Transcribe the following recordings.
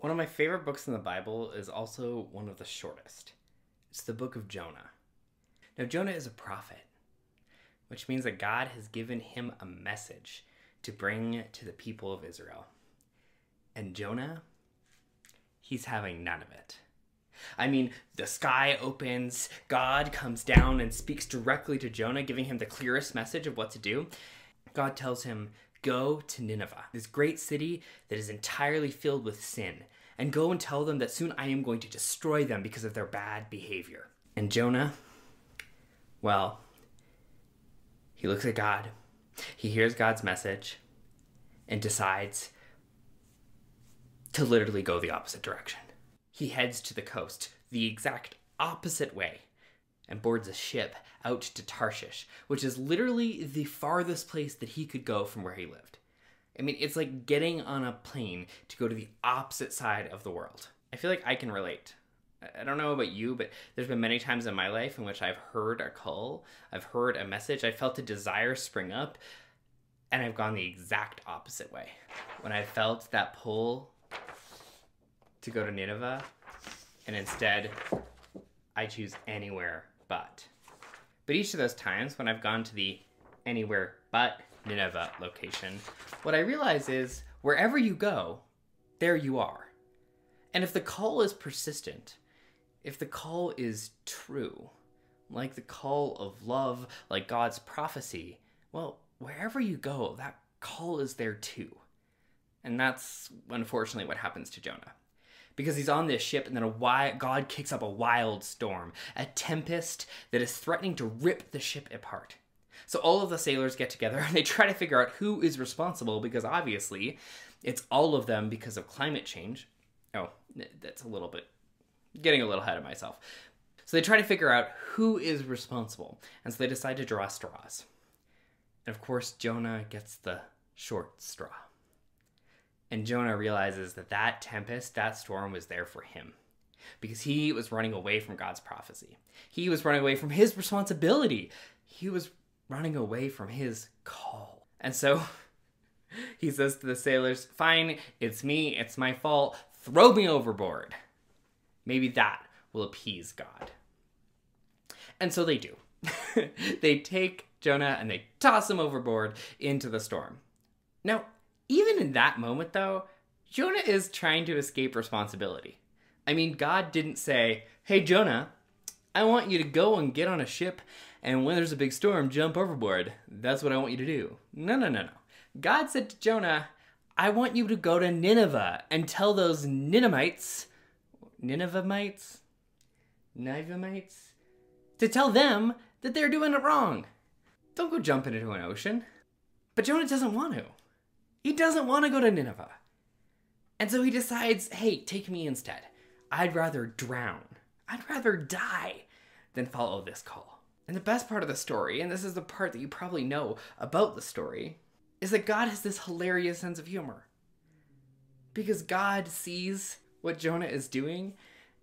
One of my favorite books in the Bible is also one of the shortest. It's the book of Jonah. Now, Jonah is a prophet, which means that God has given him a message to bring to the people of Israel. And Jonah, he's having none of it. I mean, the sky opens, God comes down and speaks directly to Jonah, giving him the clearest message of what to do. God tells him, Go to Nineveh, this great city that is entirely filled with sin, and go and tell them that soon I am going to destroy them because of their bad behavior. And Jonah, well, he looks at God, he hears God's message, and decides to literally go the opposite direction. He heads to the coast, the exact opposite way, and boards a ship out to Tarshish, which is literally the farthest place that he could go from where he lived. I mean, it's like getting on a plane to go to the opposite side of the world. I feel like I can relate. I don't know about you, but there's been many times in my life in which I've heard a call, I've heard a message, I felt a desire spring up, and I've gone the exact opposite way. When I felt that pull to go to Nineveh, and instead I choose anywhere but. But each of those times when I've gone to the anywhere but Nineveh location, what I realize is wherever you go, there you are. And if the call is persistent, if the call is true, like the call of love, like God's prophecy, well, wherever you go, that call is there too. And that's unfortunately what happens to Jonah. Because he's on this ship, and then a wild, God kicks up a wild storm, a tempest that is threatening to rip the ship apart. So all of the sailors get together and they try to figure out who is responsible because obviously it's all of them because of climate change. Oh, that's a little bit getting a little ahead of myself. So they try to figure out who is responsible, and so they decide to draw straws. And of course, Jonah gets the short straw. And Jonah realizes that that tempest, that storm was there for him because he was running away from God's prophecy. He was running away from his responsibility. He was running away from his call. And so he says to the sailors, Fine, it's me, it's my fault, throw me overboard. Maybe that will appease God. And so they do. they take Jonah and they toss him overboard into the storm. Now, even in that moment, though, Jonah is trying to escape responsibility. I mean, God didn't say, Hey, Jonah, I want you to go and get on a ship, and when there's a big storm, jump overboard. That's what I want you to do. No, no, no, no. God said to Jonah, I want you to go to Nineveh and tell those Ninevites, Ninevites, Ninevites, to tell them that they're doing it wrong. Don't go jumping into an ocean. But Jonah doesn't want to. He doesn't want to go to Nineveh. And so he decides, hey, take me instead. I'd rather drown. I'd rather die than follow this call. And the best part of the story, and this is the part that you probably know about the story, is that God has this hilarious sense of humor. Because God sees what Jonah is doing,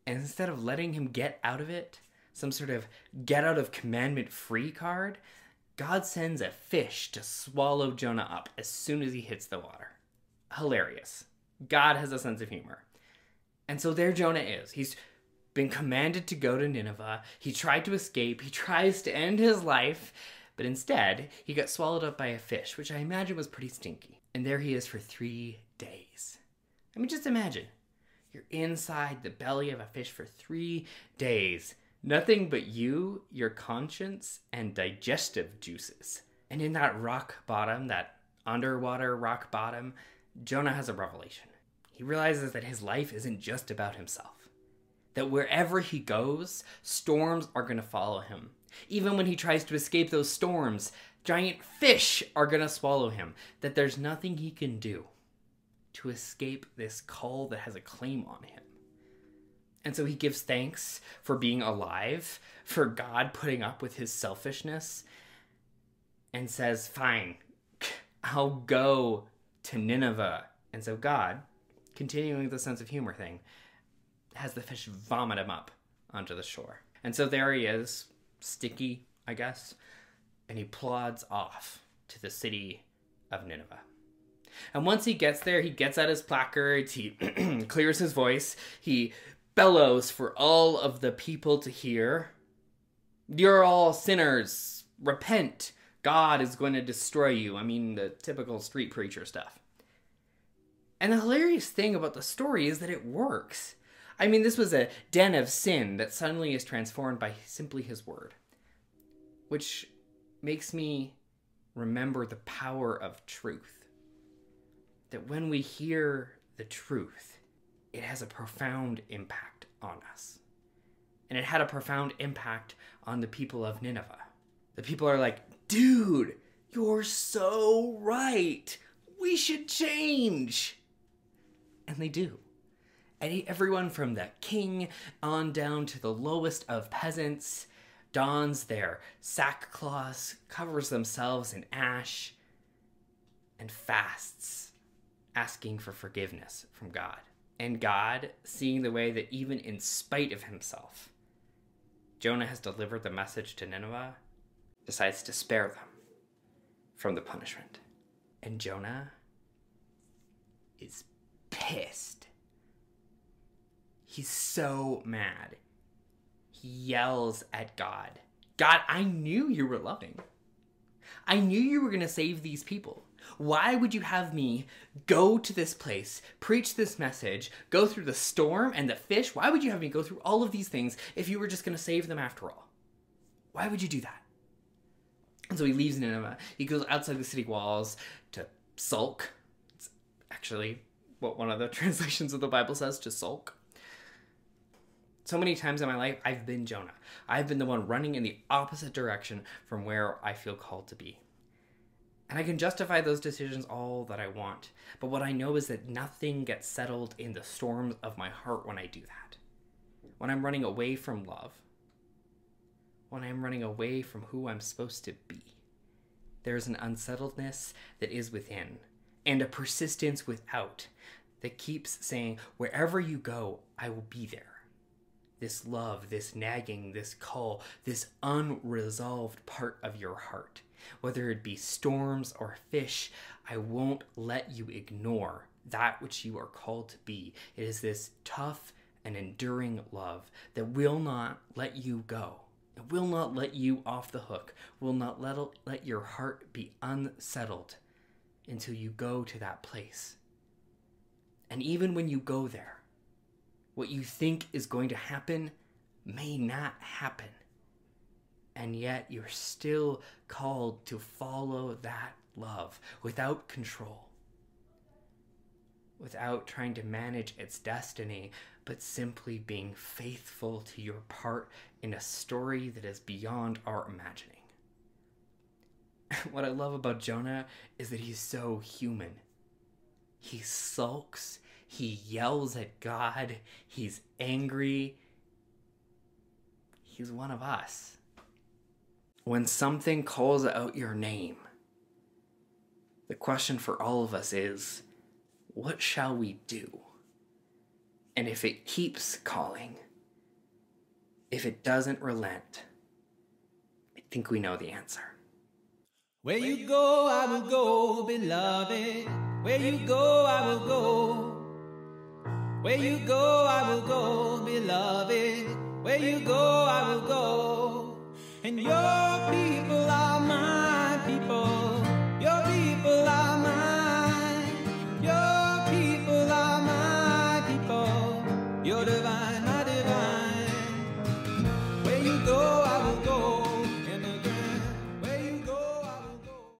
and instead of letting him get out of it, some sort of get out of commandment free card, God sends a fish to swallow Jonah up as soon as he hits the water. Hilarious. God has a sense of humor. And so there Jonah is. He's been commanded to go to Nineveh. He tried to escape. He tries to end his life. But instead, he got swallowed up by a fish, which I imagine was pretty stinky. And there he is for three days. I mean, just imagine. You're inside the belly of a fish for three days. Nothing but you, your conscience, and digestive juices. And in that rock bottom, that underwater rock bottom, Jonah has a revelation. He realizes that his life isn't just about himself. That wherever he goes, storms are going to follow him. Even when he tries to escape those storms, giant fish are going to swallow him. That there's nothing he can do to escape this call that has a claim on him. And so he gives thanks for being alive, for God putting up with his selfishness, and says, Fine, I'll go to Nineveh. And so God, continuing the sense of humor thing, has the fish vomit him up onto the shore. And so there he is, sticky, I guess, and he plods off to the city of Nineveh. And once he gets there, he gets out his placards, he clears his voice, he bellows for all of the people to hear You're all sinners, repent. God is going to destroy you. I mean, the typical street preacher stuff. And the hilarious thing about the story is that it works. I mean, this was a den of sin that suddenly is transformed by simply his word, which makes me remember the power of truth. That when we hear the truth, it has a profound impact on us. And it had a profound impact on the people of Nineveh. The people are like, dude, you're so right. We should change. And they do. And everyone from the king on down to the lowest of peasants dons their sackcloths, covers themselves in ash, and fasts, asking for forgiveness from God. And God, seeing the way that even in spite of himself, Jonah has delivered the message to Nineveh, decides to spare them from the punishment. And Jonah is pissed. He's so mad. He yells at God God, I knew you were loving. I knew you were going to save these people. Why would you have me go to this place, preach this message, go through the storm and the fish? Why would you have me go through all of these things if you were just going to save them after all? Why would you do that? And so he leaves Nineveh. He goes outside the city walls to sulk. It's actually what one of the translations of the Bible says to sulk. So many times in my life, I've been Jonah. I've been the one running in the opposite direction from where I feel called to be. And I can justify those decisions all that I want. But what I know is that nothing gets settled in the storms of my heart when I do that. When I'm running away from love, when I'm running away from who I'm supposed to be, there's an unsettledness that is within and a persistence without that keeps saying, Wherever you go, I will be there. This love, this nagging, this call, this unresolved part of your heart. Whether it be storms or fish, I won't let you ignore that which you are called to be. It is this tough and enduring love that will not let you go. It will not let you off the hook, will not let, let your heart be unsettled until you go to that place. And even when you go there, what you think is going to happen may not happen. And yet you're still called to follow that love without control, without trying to manage its destiny, but simply being faithful to your part in a story that is beyond our imagining. what I love about Jonah is that he's so human. He sulks, he yells at God, he's angry. He's one of us. When something calls out your name, the question for all of us is what shall we do? And if it keeps calling, if it doesn't relent, I think we know the answer. Where you go, I will go, beloved. Where you go, I will go. Where you go, I will go, beloved. Where you go, I will go. And your